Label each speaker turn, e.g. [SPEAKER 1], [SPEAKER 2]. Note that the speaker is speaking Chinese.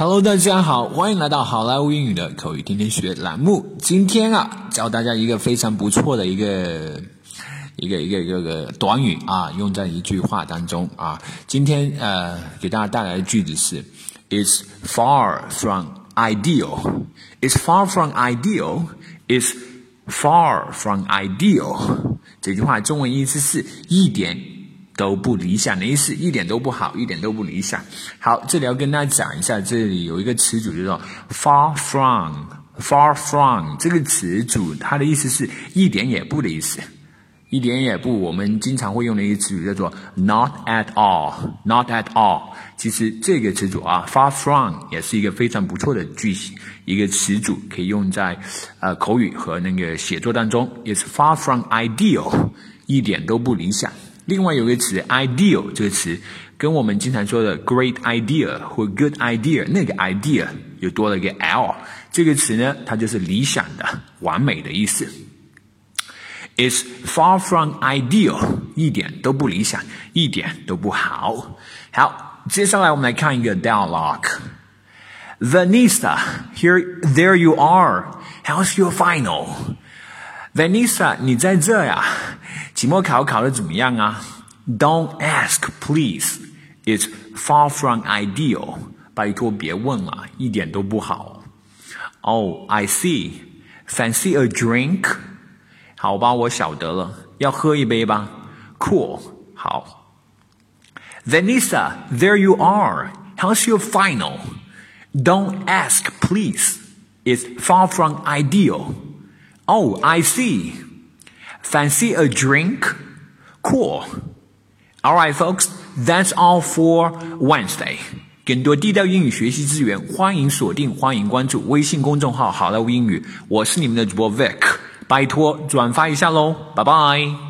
[SPEAKER 1] Hello，大家好，欢迎来到好莱坞英语的口语天天学栏目。今天啊，教大家一个非常不错的一个一个一个一个个短语啊，用在一句话当中啊。今天呃，给大家带来的句子是：It's far from ideal. It's far from ideal. It's far from ideal. 这句话中文意思是一点。都不理想的意思，一点都不好，一点都不理想。好，这里要跟大家讲一下，这里有一个词组叫做 far from，far from 这个词组，它的意思是一点也不的意思，一点也不。我们经常会用的一个词组叫做 not at all，not at all。其实这个词组啊，far from 也是一个非常不错的句型，一个词组可以用在呃口语和那个写作当中。It's far from ideal，一点都不理想。另外有个词 “ideal” 这个词，跟我们经常说的 “great idea” 或 “good idea” 那个 “idea” 又多了一个 “l”。这个词呢，它就是理想的、完美的意思。It's far from ideal，一点都不理想，一点都不好。好，接下来我们来看一个 dialogue。Vanessa, here, there you are. How's your final? Vanessa，你在这呀？期末考考的怎么样啊？Don't ask, please. It's far from ideal. 拜托别问了，一点都不好。Oh, I see. Fancy a drink? 好吧，我晓得了，要喝一杯吧。Cool. 好。Vanessa, there you are. How's your final? Don't ask, please. It's far from ideal. Oh, I see. Fancy a drink? Cool. All right, folks, that's all for Wednesday. 更多地道英语学习资源，欢迎锁定，欢迎关注微信公众号“好莱坞英语”。我是你们的主播 Vic，拜托转发一下喽，拜拜。